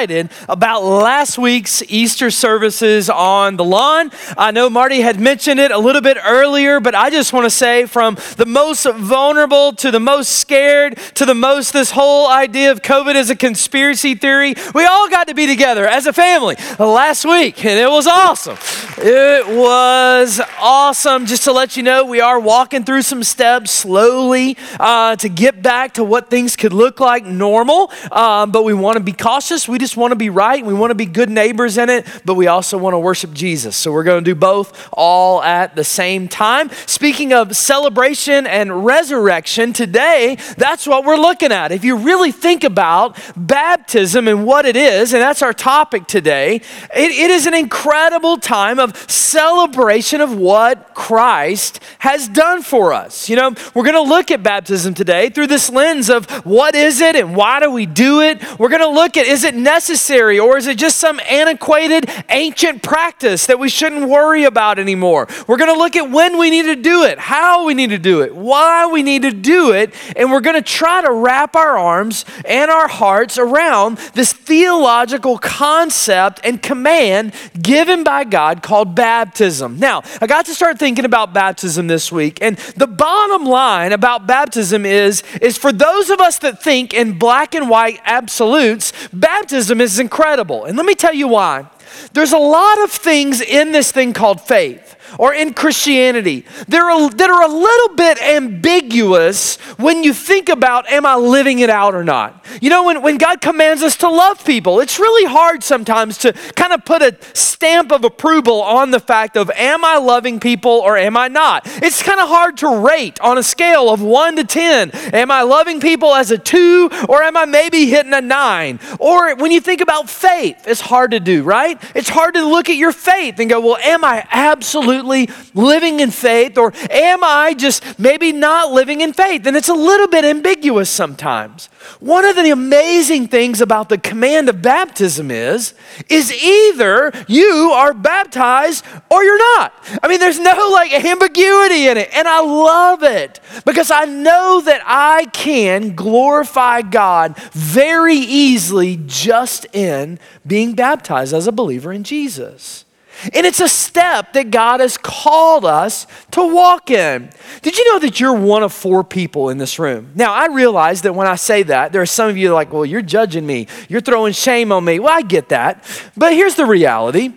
excited about last week's Easter services on the lawn. I know Marty had mentioned it a little bit earlier, but I just want to say from the most vulnerable to the most scared to the most this whole idea of COVID as a conspiracy theory, we all got to be together as a family last week, and it was awesome. It was awesome. Just to let you know, we are walking through some steps slowly uh, to get back to what things could look like normal. Um, but we want to be cautious. We just want to be right. We want to be good neighbors in it, but we also want to worship Jesus. So we're going to do both all at the same time. Speaking of celebration and resurrection, today, that's what we're looking at. If you really think about baptism and what it is, and that's our topic today, it, it is an incredible time of celebration of what Christ has done for us. You know, we're going to look at baptism today through this lens of what is it and why do we do it? We're going to look at is it necessary or is it just some antiquated ancient practice that we shouldn't worry about anymore? We're going to look at when we need to do it, how we need to do it, why we need to do it, and we're going to try to wrap our arms and our hearts around this theological concept and command given by God called baptism. Now, I got to start thinking about baptism this week, and the bottom line about baptism is is for those of us that think in black and white absolutes, baptism is incredible. And let me tell you why. There's a lot of things in this thing called faith or in Christianity that are, that are a little bit ambiguous when you think about, am I living it out or not? You know, when, when God commands us to love people, it's really hard sometimes to kind of put a stamp of approval on the fact of, am I loving people or am I not? It's kind of hard to rate on a scale of one to 10. Am I loving people as a two or am I maybe hitting a nine? Or when you think about faith, it's hard to do, right? It's hard to look at your faith and go, well, am I absolutely absolutely living in faith, or am I just maybe not living in faith? And it's a little bit ambiguous sometimes. One of the amazing things about the command of baptism is, is either you are baptized or you're not. I mean, there's no like ambiguity in it. And I love it because I know that I can glorify God very easily just in being baptized as a believer in Jesus. And it's a step that God has called us to walk in. Did you know that you're one of four people in this room? Now, I realize that when I say that, there are some of you like, well, you're judging me. You're throwing shame on me. Well, I get that. But here's the reality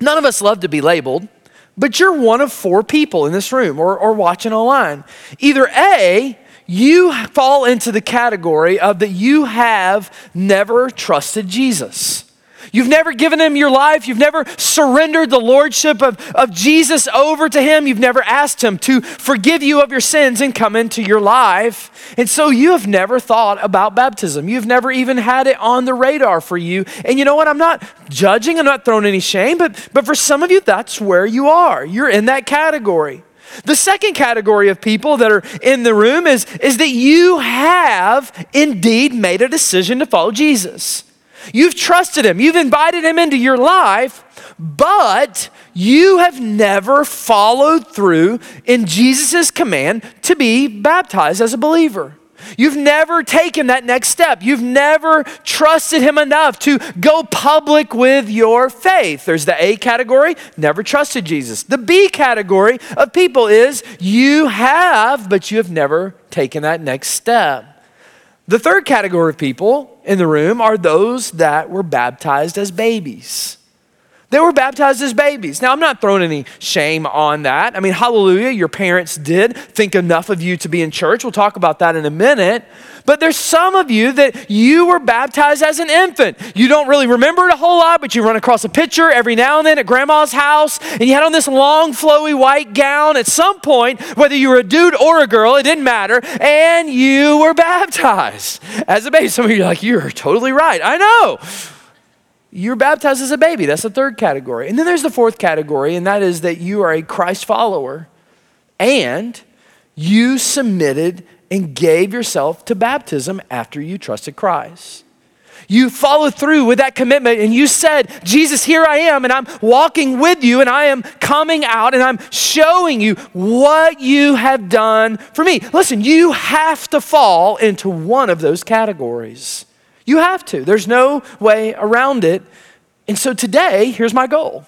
none of us love to be labeled, but you're one of four people in this room or, or watching online. Either A, you fall into the category of that you have never trusted Jesus. You've never given him your life. You've never surrendered the lordship of, of Jesus over to him. You've never asked him to forgive you of your sins and come into your life. And so you have never thought about baptism. You've never even had it on the radar for you. And you know what? I'm not judging, I'm not throwing any shame, but, but for some of you, that's where you are. You're in that category. The second category of people that are in the room is, is that you have indeed made a decision to follow Jesus. You've trusted him, you've invited him into your life, but you have never followed through in Jesus' command to be baptized as a believer. You've never taken that next step. You've never trusted Him enough to go public with your faith. There's the A category, never trusted Jesus. The B category of people is you have, but you have never taken that next step. The third category of people in the room are those that were baptized as babies. They were baptized as babies. Now, I'm not throwing any shame on that. I mean, hallelujah, your parents did think enough of you to be in church. We'll talk about that in a minute. But there's some of you that you were baptized as an infant. You don't really remember it a whole lot, but you run across a picture every now and then at grandma's house, and you had on this long, flowy white gown at some point, whether you were a dude or a girl, it didn't matter, and you were baptized as a baby. Some of you are like, you're totally right. I know. You're baptized as a baby. That's the third category. And then there's the fourth category, and that is that you are a Christ follower and you submitted and gave yourself to baptism after you trusted Christ. You followed through with that commitment and you said, Jesus, here I am, and I'm walking with you, and I am coming out, and I'm showing you what you have done for me. Listen, you have to fall into one of those categories. You have to. There's no way around it. And so today, here's my goal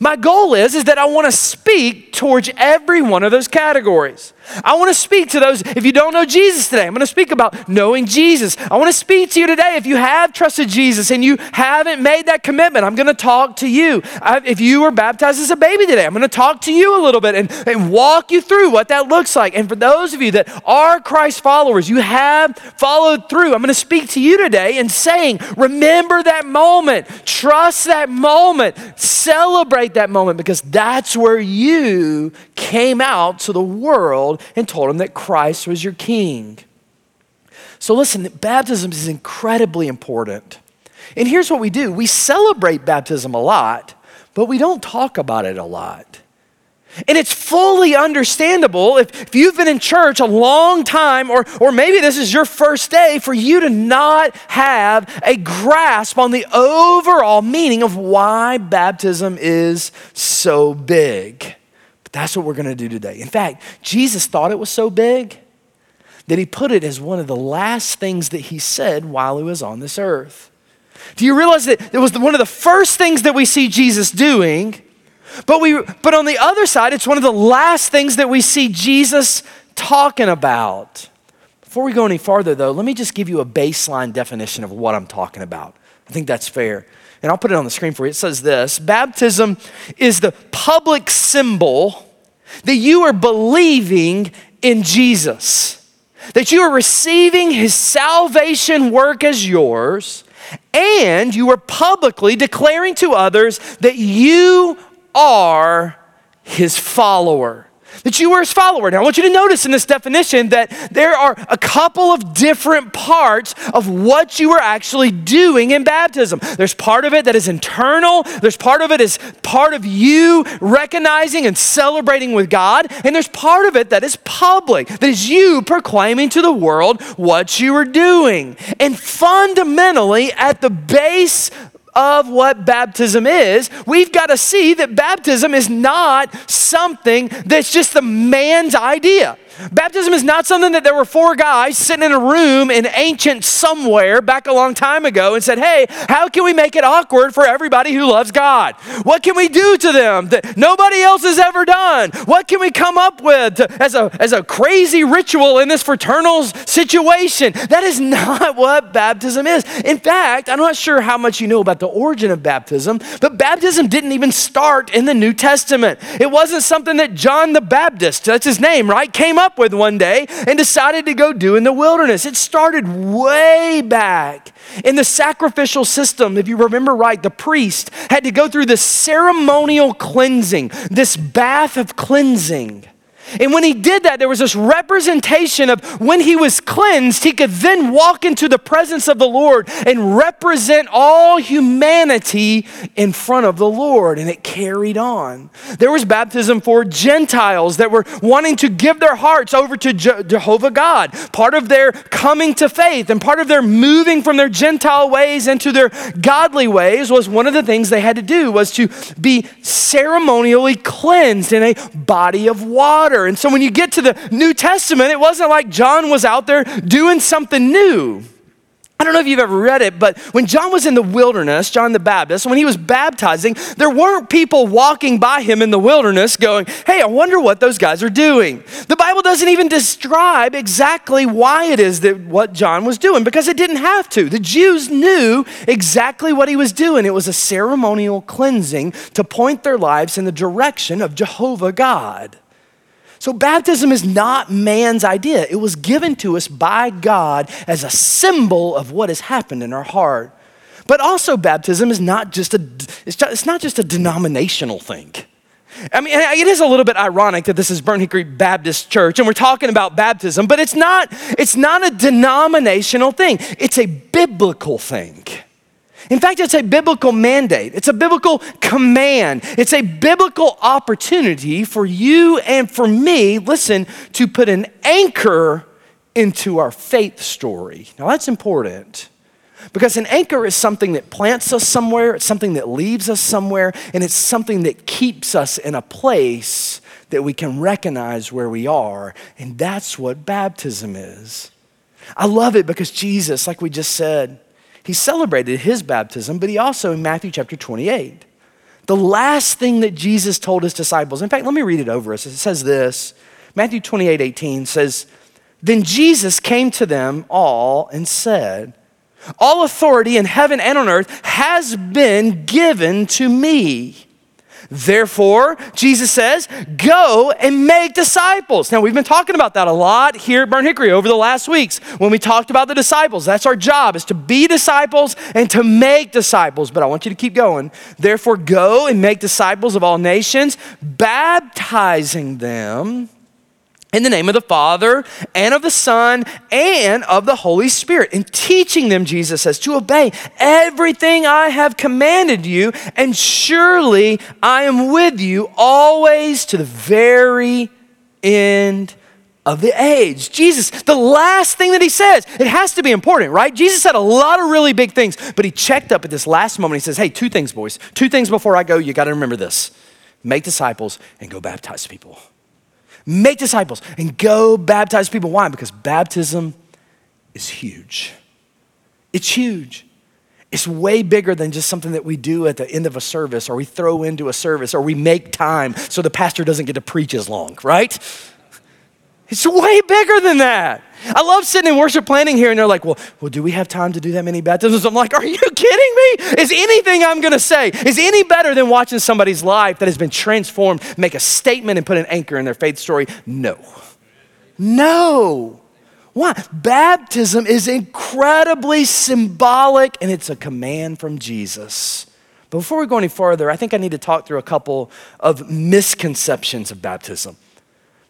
my goal is, is that I want to speak towards every one of those categories. I want to speak to those, if you don't know Jesus today, I'm going to speak about knowing Jesus. I want to speak to you today. If you have trusted Jesus and you haven't made that commitment, I'm going to talk to you. I, if you were baptized as a baby today, I'm going to talk to you a little bit and, and walk you through what that looks like. And for those of you that are Christ followers, you have followed through, I'm going to speak to you today and saying, remember that moment, trust that moment, celebrate that moment because that's where you came out to the world and told them that Christ was your king. So, listen, baptism is incredibly important. And here's what we do we celebrate baptism a lot, but we don't talk about it a lot. And it's fully understandable if, if you've been in church a long time, or, or maybe this is your first day, for you to not have a grasp on the overall meaning of why baptism is so big. But that's what we're going to do today. In fact, Jesus thought it was so big that he put it as one of the last things that he said while he was on this earth. Do you realize that it was one of the first things that we see Jesus doing? But, we, but on the other side, it's one of the last things that we see Jesus talking about. Before we go any farther, though, let me just give you a baseline definition of what I'm talking about. I think that's fair and I'll put it on the screen for you. It says this Baptism is the public symbol that you are believing in Jesus, that you are receiving his salvation work as yours, and you are publicly declaring to others that you are his follower that you were his follower. Now, I want you to notice in this definition that there are a couple of different parts of what you are actually doing in baptism. There's part of it that is internal, there's part of it is part of you recognizing and celebrating with God, and there's part of it that is public, that is you proclaiming to the world what you are doing. And fundamentally, at the base of what baptism is, we've got to see that baptism is not something that's just a man's idea. Baptism is not something that there were four guys sitting in a room in ancient somewhere back a long time ago and said, Hey, how can we make it awkward for everybody who loves God? What can we do to them that nobody else has ever done? What can we come up with to, as, a, as a crazy ritual in this fraternal situation? That is not what baptism is. In fact, I'm not sure how much you know about the origin of baptism, but baptism didn't even start in the New Testament. It wasn't something that John the Baptist, that's his name, right, came up up with one day and decided to go do in the wilderness. It started way back in the sacrificial system. If you remember right, the priest had to go through this ceremonial cleansing, this bath of cleansing. And when he did that, there was this representation of when he was cleansed, he could then walk into the presence of the Lord and represent all humanity in front of the Lord. And it carried on. There was baptism for Gentiles that were wanting to give their hearts over to Je- Jehovah God. Part of their coming to faith and part of their moving from their Gentile ways into their godly ways was one of the things they had to do was to be ceremonially cleansed in a body of water. And so when you get to the New Testament, it wasn't like John was out there doing something new. I don't know if you've ever read it, but when John was in the wilderness, John the Baptist, when he was baptizing, there weren't people walking by him in the wilderness going, Hey, I wonder what those guys are doing. The Bible doesn't even describe exactly why it is that what John was doing because it didn't have to. The Jews knew exactly what he was doing. It was a ceremonial cleansing to point their lives in the direction of Jehovah God. So, baptism is not man's idea. It was given to us by God as a symbol of what has happened in our heart. But also, baptism is not just a, it's, not just a denominational thing. I mean, it is a little bit ironic that this is Burnt Hickory Baptist Church and we're talking about baptism, but it's not, it's not a denominational thing, it's a biblical thing. In fact, it's a biblical mandate, it's a biblical command, it's a biblical opportunity for you and for me, listen, to put an anchor into our faith story. Now, that's important. Because an anchor is something that plants us somewhere, it's something that leaves us somewhere, and it's something that keeps us in a place that we can recognize where we are. And that's what baptism is. I love it because Jesus, like we just said, he celebrated his baptism, but he also, in Matthew chapter 28, the last thing that Jesus told his disciples, in fact, let me read it over us. It says this Matthew 28 18 says, Then Jesus came to them all and said, All authority in heaven and on earth has been given to me. Therefore, Jesus says, go and make disciples. Now, we've been talking about that a lot here at Burnt Hickory over the last weeks when we talked about the disciples. That's our job, is to be disciples and to make disciples. But I want you to keep going. Therefore, go and make disciples of all nations, baptizing them in the name of the Father and of the Son and of the Holy Spirit, and teaching them, Jesus says, to obey everything I have commanded you, and surely I am with you always to the very end of the age. Jesus, the last thing that he says, it has to be important, right? Jesus said a lot of really big things, but he checked up at this last moment. He says, Hey, two things, boys. Two things before I go. You got to remember this make disciples and go baptize people make disciples, and go baptize people. Why? Because baptism is huge. It's huge. It's way bigger than just something that we do at the end of a service or we throw into a service or we make time so the pastor doesn't get to preach as long, right? It's way bigger than that. I love sitting in worship planning here and they're like, well, well, do we have time to do that many baptisms? I'm like, are you kidding me? Is anything I'm gonna say, is any better than watching somebody's life that has been transformed make a statement and put an anchor in their faith story? No. No. Why? Baptism is incredibly symbolic and it's a command from Jesus. But before we go any further, I think I need to talk through a couple of misconceptions of baptism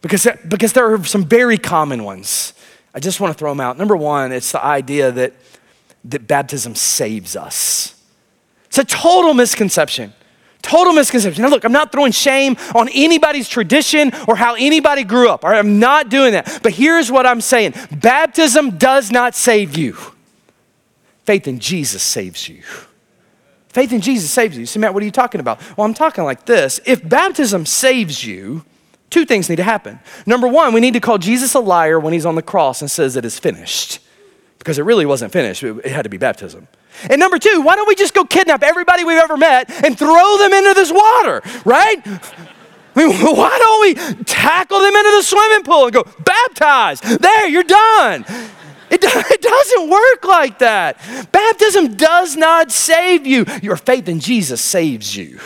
because, because there are some very common ones. I just want to throw them out. Number one, it's the idea that, that baptism saves us. It's a total misconception. Total misconception. Now, look, I'm not throwing shame on anybody's tradition or how anybody grew up. All right, I'm not doing that. But here's what I'm saying baptism does not save you, faith in Jesus saves you. Faith in Jesus saves you. So, Matt, what are you talking about? Well, I'm talking like this. If baptism saves you, Two things need to happen. Number one, we need to call Jesus a liar when he's on the cross and says it is finished, because it really wasn't finished, it had to be baptism. And number two, why don't we just go kidnap everybody we've ever met and throw them into this water, right? I mean, why don't we tackle them into the swimming pool and go, baptize? There, you're done. It, it doesn't work like that. Baptism does not save you. Your faith in Jesus saves you.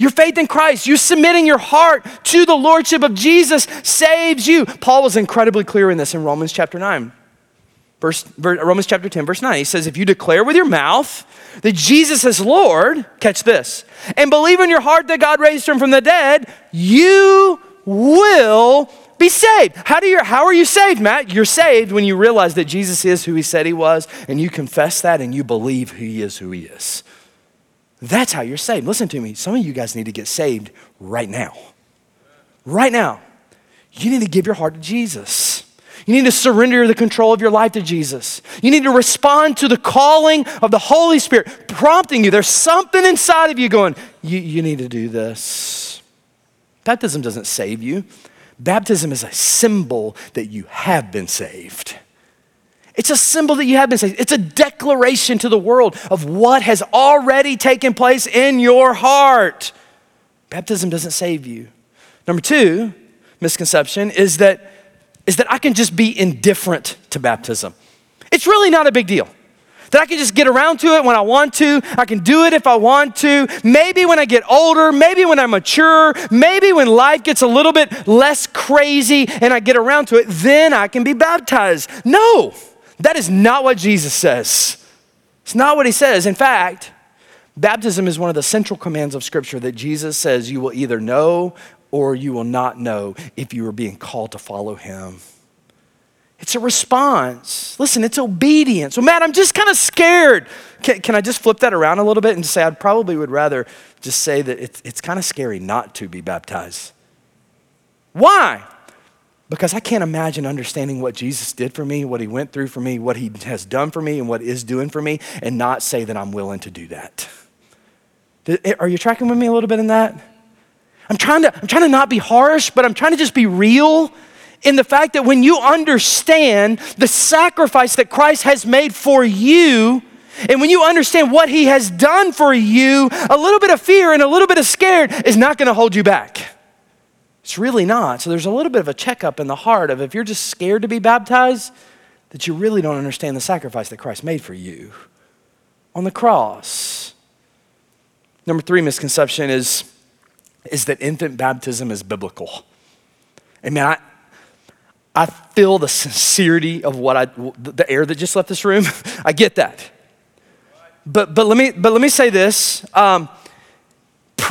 Your faith in Christ, you submitting your heart to the Lordship of Jesus saves you. Paul was incredibly clear in this in Romans chapter 9. Verse, Romans chapter 10, verse 9. He says, If you declare with your mouth that Jesus is Lord, catch this, and believe in your heart that God raised him from the dead, you will be saved. How, do you, how are you saved, Matt? You're saved when you realize that Jesus is who he said he was, and you confess that and you believe he is who he is. That's how you're saved. Listen to me. Some of you guys need to get saved right now. Right now. You need to give your heart to Jesus. You need to surrender the control of your life to Jesus. You need to respond to the calling of the Holy Spirit, prompting you. There's something inside of you going, you, you need to do this. Baptism doesn't save you, baptism is a symbol that you have been saved. It's a symbol that you have been saved. It's a declaration to the world of what has already taken place in your heart. Baptism doesn't save you. Number two, misconception is that, is that I can just be indifferent to baptism. It's really not a big deal. That I can just get around to it when I want to. I can do it if I want to. Maybe when I get older, maybe when I mature, maybe when life gets a little bit less crazy and I get around to it, then I can be baptized. No. That is not what Jesus says. It's not what he says. In fact, baptism is one of the central commands of Scripture that Jesus says you will either know or you will not know if you are being called to follow him. It's a response. Listen, it's obedience. So, Matt, I'm just kind of scared. Can, can, I just flip that around a little bit and say I probably would rather just say that it's, it's kind of scary not to be baptized? Why? Because I can't imagine understanding what Jesus did for me, what he went through for me, what he has done for me, and what is doing for me, and not say that I'm willing to do that. Eh, are you tracking with me a little bit in that? I'm trying to, I'm trying to not be harsh, but I'm trying to just be real in the fact that when you understand the sacrifice that Christ has made for you, And when you understand what he has done for you, a little bit of fear and a little bit of scared is not going to hold you back. It's really not. So there's a little bit of a checkup in the heart of if you're just scared to be baptized, that you really don't understand the sacrifice that Christ made for you on the cross. Number three misconception is, is that infant baptism is biblical. And man, I, I feel the sincerity of what I, the air that just left this room. I get that. But, but, let, me, but let me say this. Um,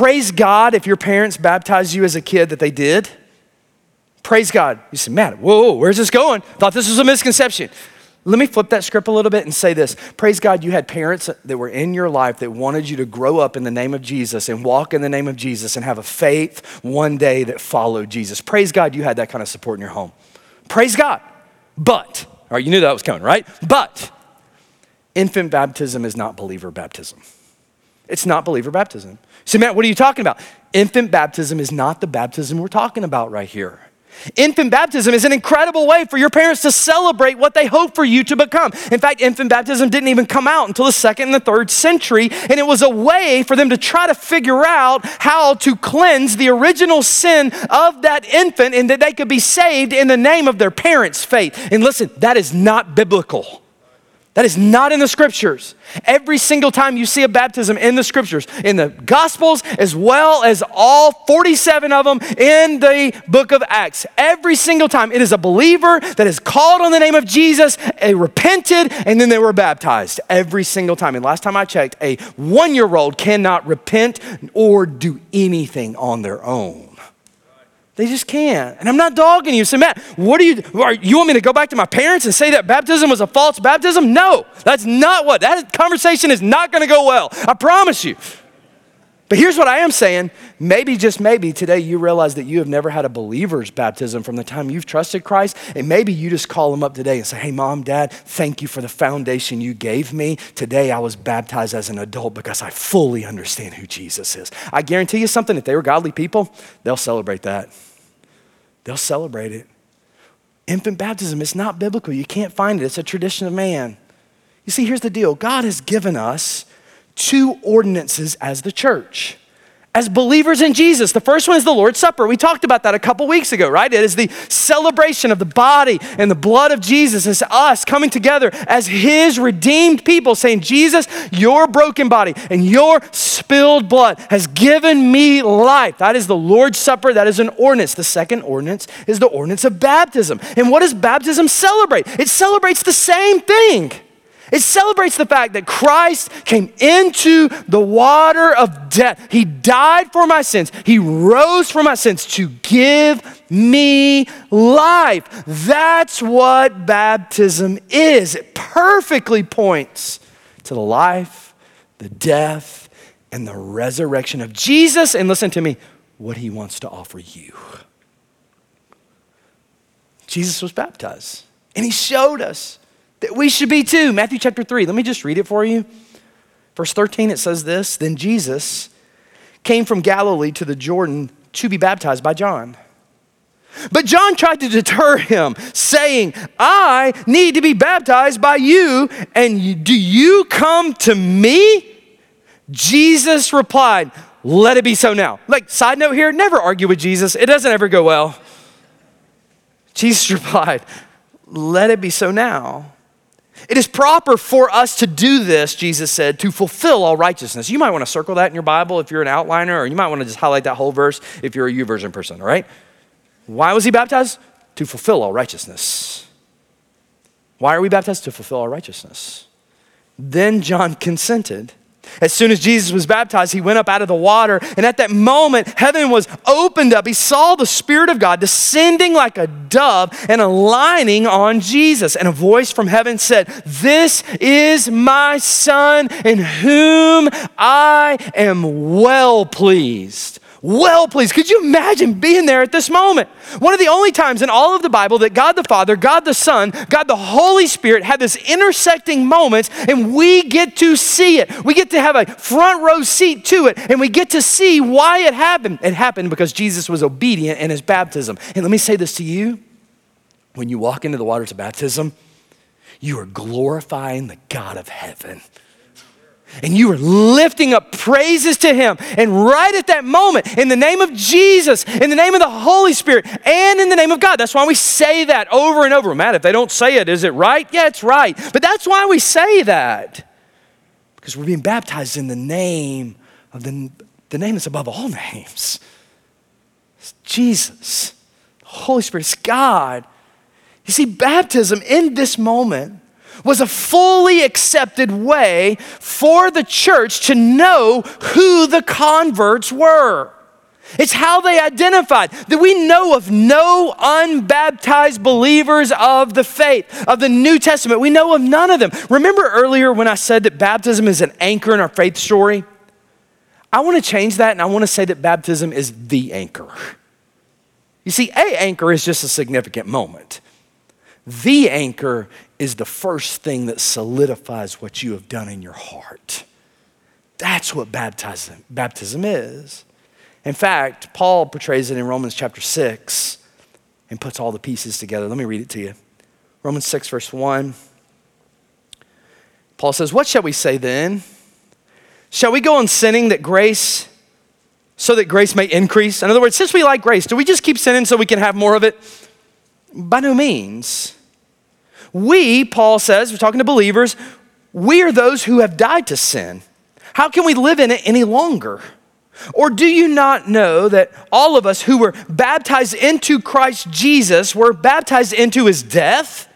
praise God if your parents baptized you as a kid that they did. Praise God. You say, man, whoa, where's this going? Thought this was a misconception. Let me flip that script a little bit and say this. Praise God, you had parents that were in your life that wanted you to grow up in the name of Jesus and walk in the name of Jesus and have a faith one day that followed Jesus. Praise God, you had that kind of support in your home. Praise God. But, all right, you knew that was coming, right? But, infant baptism is not believer baptism. It's not believer baptism. So, Matt, what are you talking about? Infant baptism is not the baptism we're talking about right here. Infant baptism is an incredible way for your parents to celebrate what they hope for you to become. In fact, infant baptism didn't even come out until the second and the third century, and it was a way for them to try to figure out how to cleanse the original sin of that infant and that they could be saved in the name of their parents' faith. And listen, that is not biblical. That is not in the scriptures. Every single time you see a baptism in the scriptures, in the gospels, as well as all 47 of them in the book of Acts, every single time it is a believer that is called on the name of Jesus, they repented, and then they were baptized. Every single time. And last time I checked, a one year old cannot repent or do anything on their own. They just can't. And I'm not dogging you. Say, Matt, what do you, are, you want me to go back to my parents and say that baptism was a false baptism? No, that's not what, that conversation is not going to go well. I promise you. But here's what I am saying. Maybe, just maybe, today you realize that you have never had a believer's baptism from the time you've trusted Christ. And maybe you just call them up today and say, Hey, mom, dad, thank you for the foundation you gave me. Today I was baptized as an adult because I fully understand who Jesus is. I guarantee you something, if they were godly people, they'll celebrate that they'll celebrate it. Infant baptism is not biblical. You can't find it, it's a tradition of man. You see, here's the deal God has given us two ordinances as the church as believers in Jesus. The first one is the Lord's Supper. We talked about that a couple weeks ago, right? It is the celebration of the body and the blood of Jesus. It's us coming together as His redeemed people, saying, Jesus, your broken body and your spilled blood has given me life. That is the Lord's Supper. That is an ordinance. The second ordinance is the ordinance of baptism. And what does baptism celebrate? It celebrates the same thing. It celebrates the fact that Christ came into the water of death. He died for my sins. He rose for my sins to give me life. That's what baptism is. It perfectly points to the life, the death, and the resurrection of Jesus. And listen to me, what he wants to offer you. Jesus was baptized, and he showed us that we should be too. Matthew chapter 3. Let me just read it for you. Verse 13, it says this Then Jesus came from Galilee to the Jordan to be baptized by John. But John tried to deter him, saying, I need to be baptized by you, and do you come to me? Jesus replied, Let it be so now. Like, side note here, never argue with Jesus, it doesn't ever go well. Jesus replied, Let it be so now. It is proper for us to do this, Jesus said, to fulfill all righteousness. You might want to circle that in your Bible if you're an outliner, or you might want to just highlight that whole verse if you're a YouVersion person, all right? Why was he baptized? To fulfill all righteousness. Why are we baptized? To fulfill all righteousness. Then John consented. As soon as Jesus was baptized, he went up out of the water, and at that moment, heaven was opened up. He saw the Spirit of God descending like a dove and aligning on Jesus. And a voice from heaven said, This is my Son, in whom I am well pleased well pleased. Could you imagine being there at this moment? One of the only times in all of the Bible that God the Father, God the Son, God the Holy Spirit had this intersecting moments and we get to see it. We get to have a front row seat to it and we get to see why it happened. It happened because Jesus was obedient in his baptism. And let me say this to you when you walk into the waters of baptism, you are glorifying the God of heaven. And you are lifting up praises to Him. And right at that moment, in the name of Jesus, in the name of the Holy Spirit, and in the name of God, that's why we say that over and over. Matt, if they don't say it, is it right? Yeah, it's right. But that's why we say that. Because we're being baptized in the name of the, the name that's above all names. It's Jesus. The Holy Spirit. It's God. You see, baptism in this moment was a fully accepted way for the church to know who the converts were. It's how they identified that we know of no unbaptized believers of the faith, of the New Testament. We know of none of them. Remember earlier when I said that baptism is an anchor in our faith story? I want to change that and I want to say that baptism is the anchor. You see, a anchor is just a significant moment. The anchor is the first thing that solidifies what you have done in your heart. That's what baptism, baptism is. In fact, Paul portrays it in Romans chapter 6 and puts all the pieces together. Let me read it to you. Romans 6, verse 1. Paul says, What shall we say then? Shall we go on sinning that grace, so that grace may increase? In other words, since we like grace, do we just keep sinning so we can have more of it? By no means. We, Paul says, we're talking to believers, we are those who have died to sin. How can we live in it any longer? Or do you not know that all of us who were baptized into Christ Jesus were baptized into his death?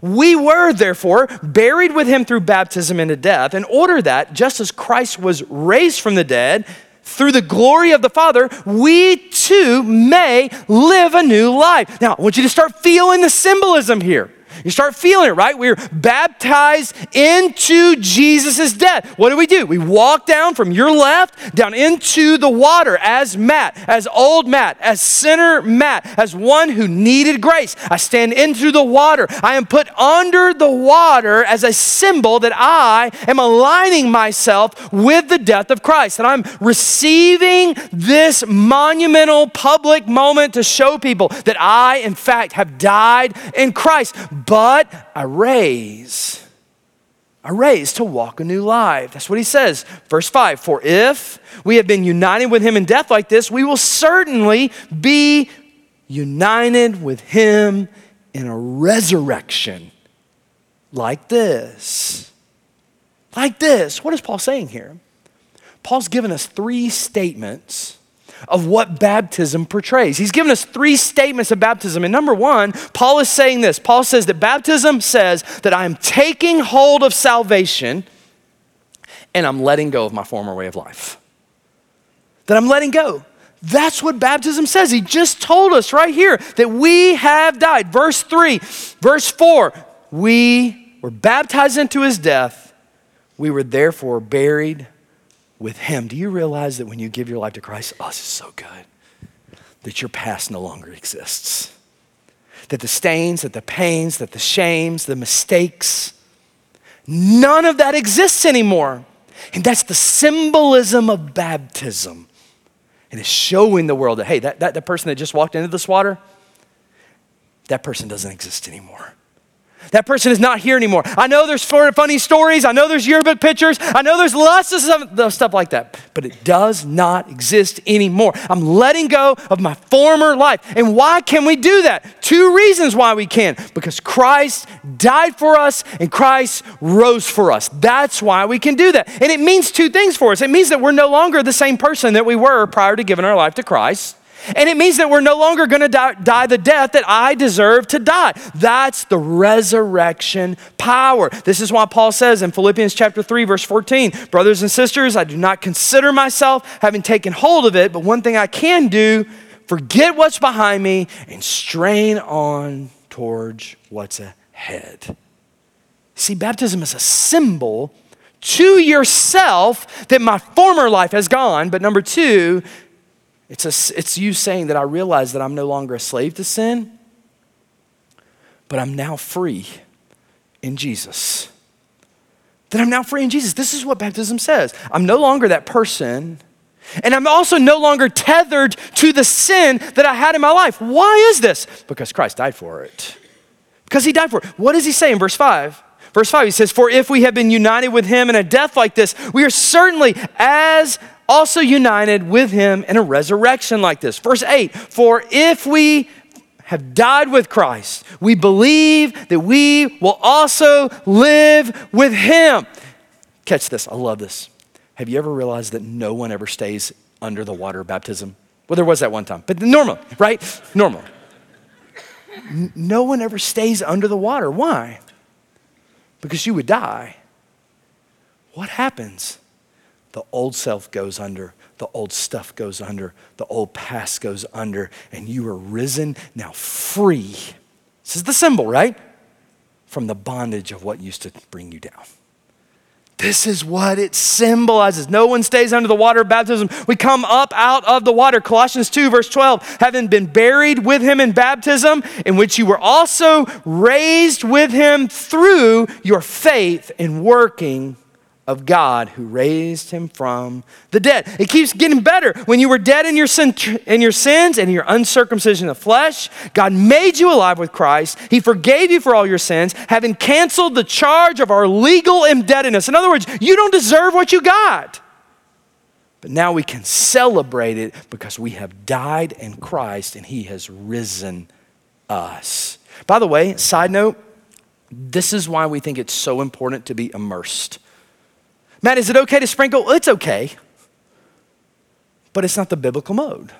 We were, therefore, buried with him through baptism into death, in order that, just as Christ was raised from the dead, through the glory of the Father, we too may live a new life. Now, I want you to start feeling the symbolism here. You start feeling it, right? We're baptized into Jesus' death. What do we do? We walk down from your left down into the water as Matt, as old Matt, as sinner Matt, as one who needed grace. I stand into the water. I am put under the water as a symbol that I am aligning myself with the death of Christ. And I'm receiving this monumental public moment to show people that I, in fact, have died in Christ but I raise. I raise to walk a new life. That's what he says. Verse 5 For if we have been united with him in death like this, we will certainly be united with him in a resurrection like this. Like this. What is Paul saying here? Paul's given us three statements of what baptism portrays. He's given us three statements of baptism. And number one, Paul is saying this Paul says that baptism says that I am taking hold of salvation and I'm letting go of my former way of life. That I'm letting go. That's what baptism says. He just told us right here that we have died. Verse 3, verse 4, we were baptized into his death. We were therefore buried with Him. Do you realize that when you give your life to Christ, oh, this is so good, that your past no longer exists? That the stains, that the pains, that the shames, the mistakes, none of that exists anymore. And that's the symbolism of baptism. And it's showing the world that, hey, that, that, that person that just walked into this water, that person doesn't exist anymore. That person is not here anymore. I know there's funny stories. I know there's yearbook pictures. I know there's lots of stuff like that, but it does not exist anymore. I'm letting go of my former life. And why can we do that? Two reasons why we can. Because Christ died for us and Christ rose for us. That's why we can do that. And it means two things for us. It means that we're no longer the same person that we were prior to giving our life to Christ. And it means that we're no longer going to die, die, the death that I deserve to die. That's the resurrection power. This is why Paul says in Philippians chapter 3 verse 14, brothers and sisters, I do not consider myself having taken hold of it, but one thing I can do, forget what's behind me and strain on towards what's ahead. See, baptism is a symbol to yourself that my former life has gone, but number 2, it's, a, it's you saying that I realize that I'm no longer a slave to sin, but I'm now free in Jesus. That I'm now free in Jesus. This is what baptism says. I'm no longer that person, and I'm also no longer tethered to the sin that I had in my life. Why is this? Because Christ died for it. Because he died for it. What does he say in verse 5? Verse 5, he says, For if we have been united with him in a death like this, we are certainly as also united with him in a resurrection like this. Verse 8, For if we have died with Christ, we believe that we will also live with him. Catch this, I love this. Have you ever realized that no one ever stays under the water baptism? Well, there was that one time, but normal, right? Normal. No one ever stays under the water. Why? Because you would die. What happens? The old self goes under, the old stuff goes under, the old past goes under, and you are risen now free. This is the symbol, right? From the bondage of what used to bring you down. This is what it symbolizes. No one stays under the water of baptism. We come up out of the water. Colossians 2, verse 12, having been buried with him in baptism, in which you were also raised with him through your faith in working of God who raised him from the dead. It keeps getting better. When you were dead in your, sin, in your sins and your uncircumcision of flesh, God made you alive with Christ. He forgave you for all your sins, having canceled the charge of our legal indebtedness. In other words, you don't deserve what you got. But now we can celebrate it because we have died in Christ and he has risen us. By the way, side note, this is why we think it's so important to be immersed. Matt, is it okay to sprinkle? It's okay, but it's not the biblical mode.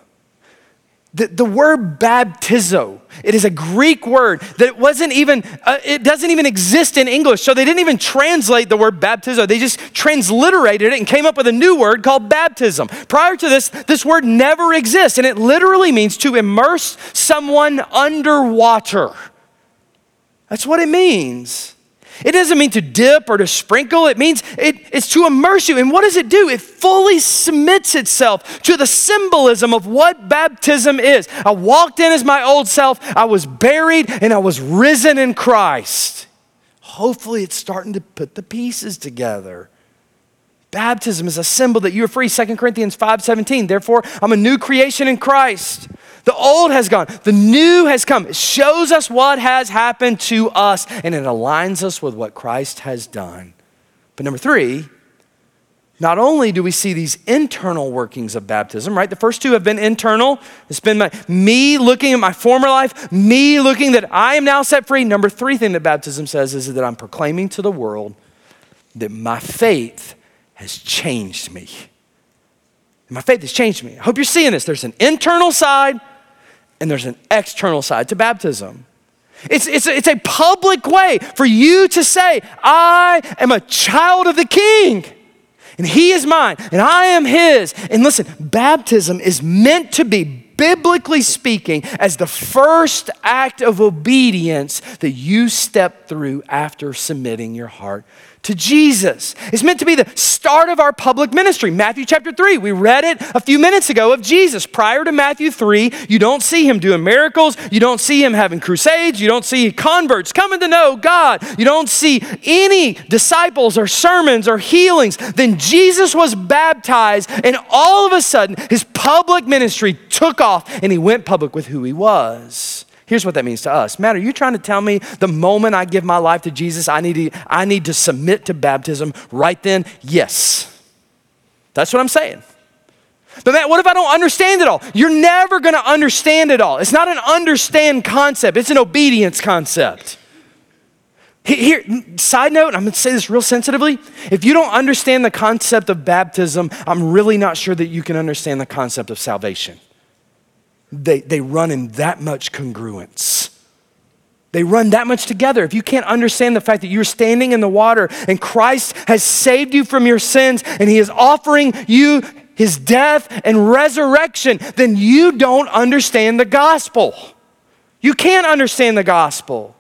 The, the word baptizo, it is a Greek word that wasn't even, uh, it doesn't even exist in English. So they didn't even translate the word baptizo. They just transliterated it and came up with a new word called baptism. Prior to this, this word never exists, and it literally means to immerse someone underwater. That's what it means. It doesn't mean to dip or to sprinkle. It means it, it's to immerse you. And what does it do? It fully submits itself to the symbolism of what baptism is. I walked in as my old self, I was buried, and I was risen in Christ. Hopefully, it's starting to put the pieces together. Baptism is a symbol that you are free. 2 Corinthians 5:17. Therefore, I'm a new creation in Christ. The old has gone, the new has come. It shows us what has happened to us, and it aligns us with what Christ has done. But number three, not only do we see these internal workings of baptism, right? The first two have been internal. It's been my, me looking at my former life, me looking that I am now set free. Number three thing that baptism says is that I'm proclaiming to the world that my faith has changed me. My faith has changed me. I hope you're seeing this. There's an internal side and there's an external side to baptism. It's, it's, it's a public way for you to say, I am a child of the king, and he is mine, and I am his. And listen, baptism is meant to be, biblically speaking, as the first act of obedience that you step through after submitting your heart to Jesus. It's meant to be the start of our public ministry. Matthew chapter 3, we read it a few minutes ago of Jesus. Prior to Matthew 3, you don't see him doing miracles, you don't see him having crusades, you don't see converts coming to know God, you don't see any disciples or sermons or healings. Then Jesus was baptized, and all of a sudden, his public ministry took off and he went public with who he was. Here's what that means to us. Matt, are you trying to tell me the moment I give my life to Jesus, I need to, I need to submit to baptism right then? Yes. That's what I'm saying. But Matt, what if I don't understand it all? You're never going to understand it all. It's not an understand concept, it's an obedience concept. Here, side note, I'm going to say this real sensitively. If you don't understand the concept of baptism, I'm really not sure that you can understand the concept of salvation they, they run in that much congruence. They run that much together. If you can't understand the fact that you're standing in the water and Christ has saved you from your sins and he is offering you his death and resurrection, then you don't understand the gospel. You can't understand the gospel.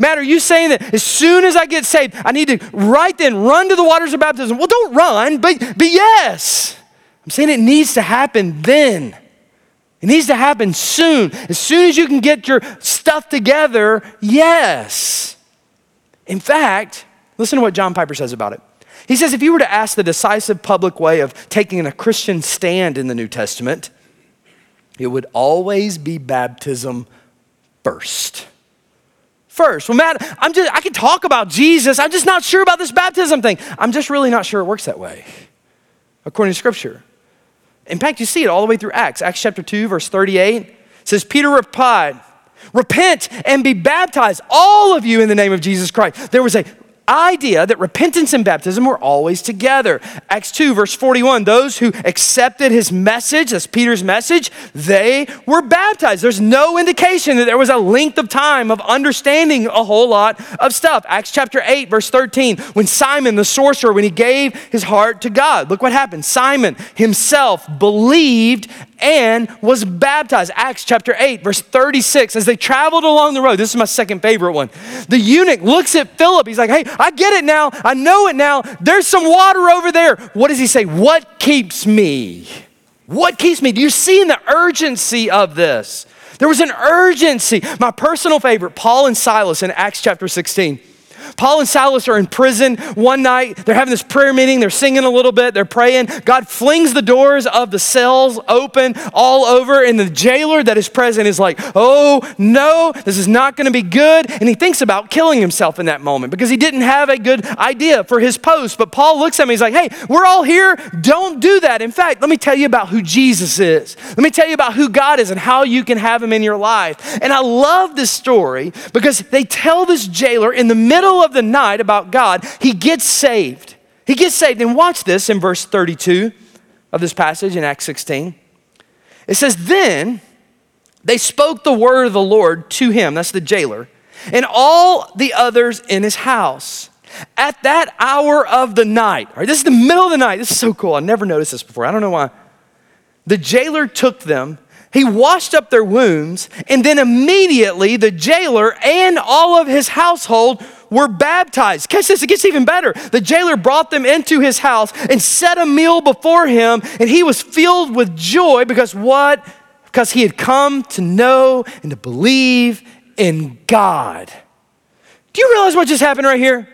Matt, are you saying that as soon as I get saved, I need to right then run to the waters of baptism? Well, don't run, but, but yes. I'm saying it needs to happen then. It needs to happen soon. As soon as you can get your stuff together, yes. In fact, listen to what John Piper says about it. He says if you were to ask the decisive public way of taking a Christian stand in the New Testament, it would always be baptism first. first. Well, Matt, I'm just, I can talk about Jesus. I'm just not sure about this baptism thing. I'm just really not sure it works that way, according to Scripture. In fact, you see it all the way through Acts. Acts chapter 2, verse 38 says, Peter replied, Repent and be baptized, all of you, in the name of Jesus Christ. There was a idea that repentance and baptism were always together. Acts 2, verse 41 those who accepted his message, that's Peter's message, they were baptized. There's no indication that there was a length of time of understanding a whole lot of stuff. Acts chapter 8, verse 13, when Simon the sorcerer, when he gave his heart to God, look what happened. Simon himself believed and was baptized. Acts chapter 8, verse 36. As they traveled along the road, this is my second favorite one. The eunuch looks at Philip. He's like, hey, I get it now. I know it now. There's some water over there. What does he say? What keeps me? What keeps me? Do you see in the urgency of this? There was an urgency. My personal favorite, Paul and Silas in Acts chapter 16. Paul and Silas are in prison one night. They're having this prayer meeting. They're singing a little bit. They're praying. God flings the doors of the cells open all over, and the jailer that is present is like, Oh, no, this is not going to be good. And he thinks about killing himself in that moment because he didn't have a good idea for his post. But Paul looks at me. He's like, Hey, we're all here. Don't do that. In fact, let me tell you about who Jesus is. Let me tell you about who God is and how you can have him in your life. And I love this story because they tell this jailer in the middle of the night about God, he gets saved. He gets saved. And watch this in verse 32 of this passage in Acts 16. It says, Then they spoke the word of the Lord to him, that's the jailer, and all the others in his house. At that hour of the night, this is the middle of the night. This is so cool. I never noticed this before. I don't know why. The jailer took them he washed up their wounds, and then immediately the jailer and all of his household were baptized. Catch this, it gets even better. The jailer brought them into his house and set a meal before him, and he was filled with joy because what? Because he had come to know and to believe in God. Do you realize what just happened right here?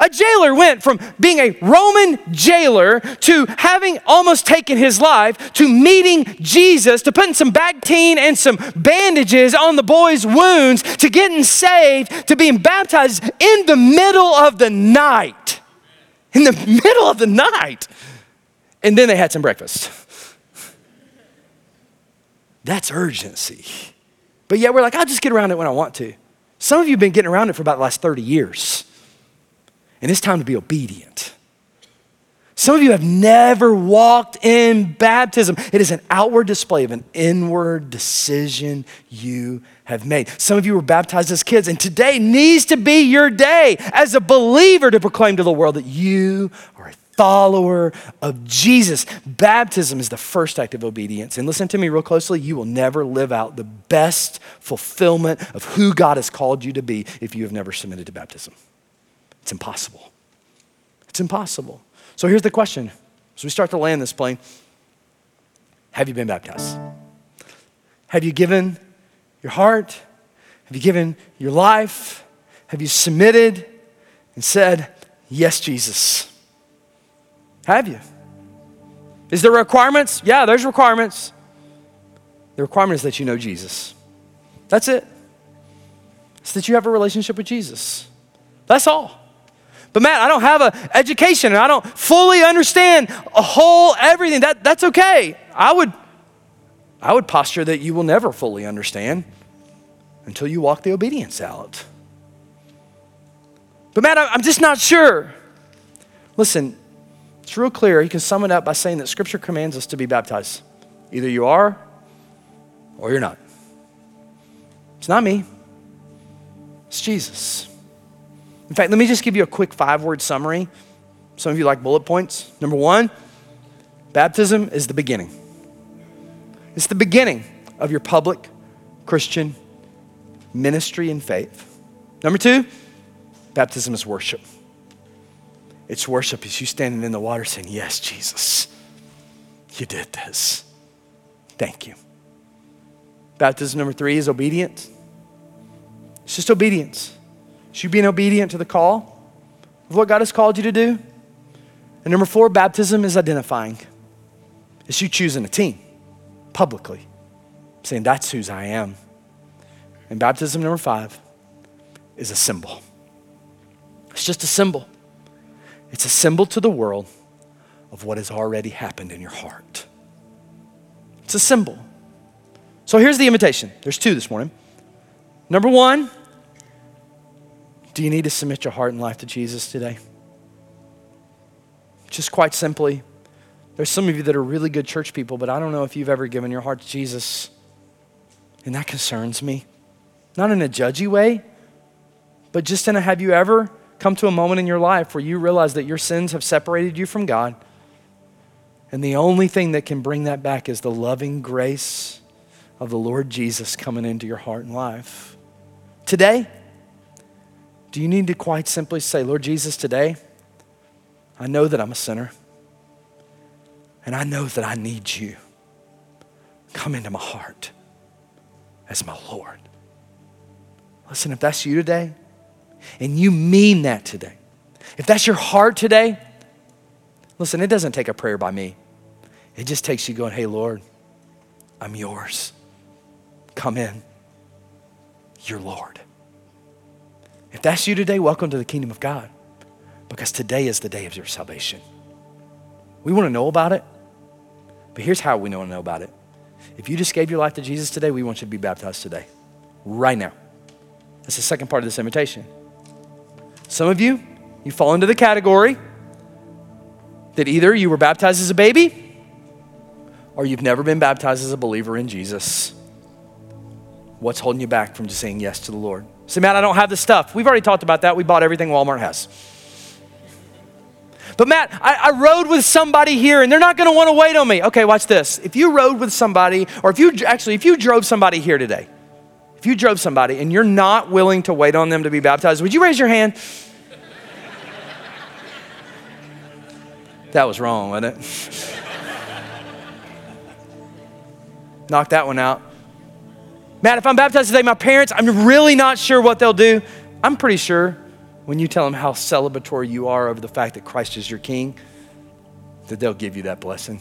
A jailer went from being a Roman jailer to having almost taken his life to meeting Jesus, to putting some Bactine and some bandages on the boy's wounds, to getting saved, to being baptized in the middle of the night. In the middle of the night. And then they had some breakfast. That's urgency. But yet we're like, I'll just get around it when I want to. Some of you have been getting around it for about the last 30 years. And it's time to be obedient. Some of you have never walked in baptism. It is an outward display of an inward decision you have made. Some of you were baptized as kids, and today needs to be your day as a believer to proclaim to the world that you are a follower of Jesus. Baptism is the first act of obedience. And listen to me real closely you will never live out the best fulfillment of who God has called you to be if you have never submitted to baptism. It's impossible. It's impossible. So here's the question as we start to land this plane Have you been baptized? Have you given your heart? Have you given your life? Have you submitted and said, Yes, Jesus? Have you? Is there requirements? Yeah, there's requirements. The requirement is that you know Jesus. That's it. It's that you have a relationship with Jesus. That's all. But Matt, I don't have an education and I don't fully understand a whole everything. That, that's okay. I would, I would posture that you will never fully understand until you walk the obedience out. But Matt, I'm just not sure. Listen, it's real clear. You can sum it up by saying that Scripture commands us to be baptized. Either you are or you're not. It's not me, it's Jesus. In fact, let me just give you a quick five word summary. Some of you like bullet points. Number one, baptism is the beginning. It's the beginning of your public Christian ministry and faith. Number two, baptism is worship. It's worship is you standing in the water saying, Yes, Jesus, you did this. Thank you. Baptism number three is obedience. It's just obedience. It's you being obedient to the call of what God has called you to do. And number four, baptism is identifying. It's you choosing a team publicly, saying, That's whose I am. And baptism number five is a symbol. It's just a symbol. It's a symbol to the world of what has already happened in your heart. It's a symbol. So here's the invitation. There's two this morning. Number one, do you need to submit your heart and life to Jesus today? Just quite simply, there's some of you that are really good church people, but I don't know if you've ever given your heart to Jesus. And that concerns me. Not in a judgy way, but just in a have you ever come to a moment in your life where you realize that your sins have separated you from God? And the only thing that can bring that back is the loving grace of the Lord Jesus coming into your heart and life. Today, do you need to quite simply say, Lord Jesus, today, I know that I'm a sinner, and I know that I need you. Come into my heart as my Lord. Listen, if that's you today, and you mean that today, if that's your heart today, listen, it doesn't take a prayer by me. It just takes you going, hey, Lord, I'm yours. Come in. You're Lord. If that's you today, welcome to the kingdom of God because today is the day of your salvation. We want to know about it, but here's how we want to know about it. If you just gave your life to Jesus today, we want you to be baptized today, right now. That's the second part of this invitation. Some of you, you fall into the category that either you were baptized as a baby or you've never been baptized as a believer in Jesus. What's holding you back from just saying yes to the Lord? Say, Matt, I don't have the stuff. We've already talked about that. We bought everything Walmart has. But Matt, I, I rode with somebody here and they're not going to want to wait on me. Okay, watch this. If you rode with somebody, or if you actually, if you drove somebody here today, if you drove somebody and you're not willing to wait on them to be baptized, would you raise your hand? that was wrong, wasn't it? Knock that one out. Matt, if I'm baptized today, my parents, I'm really not sure what they'll do. I'm pretty sure when you tell them how celebratory you are over the fact that Christ is your king, that they'll give you that blessing.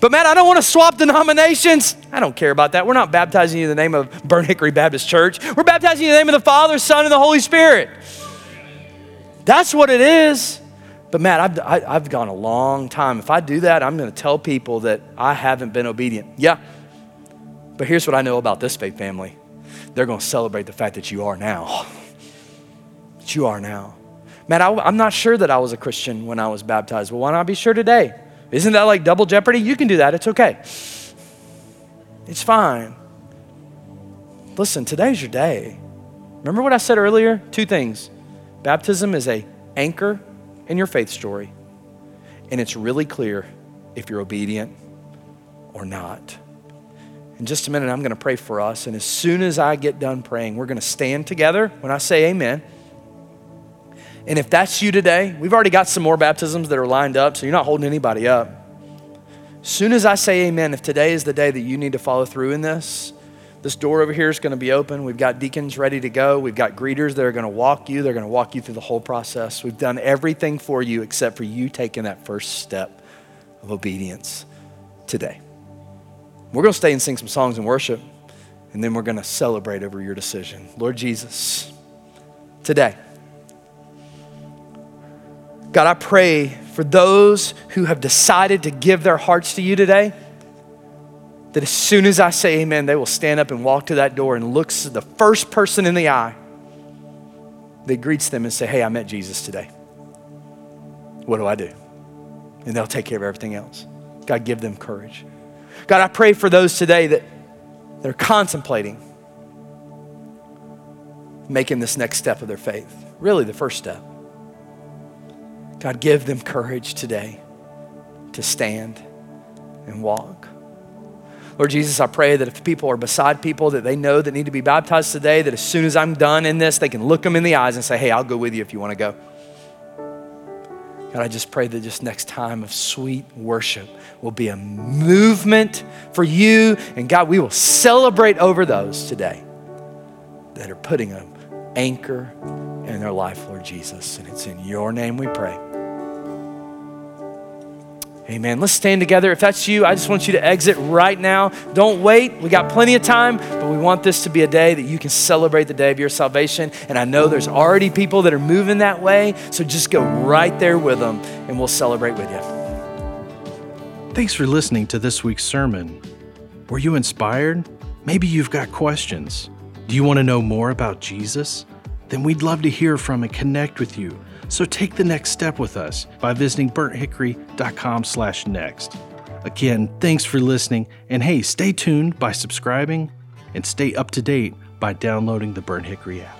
But Matt, I don't want to swap denominations. I don't care about that. We're not baptizing you in the name of Burnt Hickory Baptist Church. We're baptizing you in the name of the Father, Son, and the Holy Spirit. That's what it is. But Matt, I've, I, have i have gone a long time. If I do that, I'm going to tell people that I haven't been obedient. Yeah. But here's what I know about this faith family they're going to celebrate the fact that you are now that you are now. Man, I, I'm not sure that I was a Christian when I was baptized. Well, why not be sure today? Isn't that like double jeopardy? You can do that. It's okay. It's fine. Listen, today's your day. Remember what I said earlier? Two things. Baptism is a anchor in your faith story, and it's really clear if you're obedient or not. In just a minute, I'm going to pray for us, and as soon as I get done praying, we're going to stand together when I say amen. And if that's you today, we've already got some more baptisms that are lined up, so you're not holding anybody up. As soon as I say amen, if today is the day that you need to follow through in this, this door over here is going to be open. We've got deacons ready to go. We've got greeters that are going to walk you. They're going to walk you through the whole process. We've done everything for you except for you taking that first step of obedience today. We're going to stay and sing some songs and worship, and then we're going to celebrate over your decision. Lord Jesus, today, God, I pray for those who have decided to give their hearts to you today, that as soon as I say amen, they will stand up and walk to that door and look the first person in the eye that greets them and say, Hey, I met Jesus today. What do I do? And they'll take care of everything else. God, give them courage. God, I pray for those today that they're contemplating making this next step of their faith, really the first step. God, give them courage today to stand and walk. Lord Jesus, I pray that if people are beside people that they know that need to be baptized today, that as soon as I'm done in this, they can look them in the eyes and say, Hey, I'll go with you if you want to go. God, I just pray that this next time of sweet worship will be a movement for you. And God, we will celebrate over those today that are putting an anchor in their life, Lord Jesus. And it's in your name we pray. Amen. Let's stand together. If that's you, I just want you to exit right now. Don't wait. We got plenty of time, but we want this to be a day that you can celebrate the day of your salvation. And I know there's already people that are moving that way, so just go right there with them and we'll celebrate with you. Thanks for listening to this week's sermon. Were you inspired? Maybe you've got questions. Do you want to know more about Jesus? Then we'd love to hear from and connect with you. So take the next step with us by visiting burnthickory.com/next. Again, thanks for listening, and hey, stay tuned by subscribing and stay up to date by downloading the Burnt Hickory app.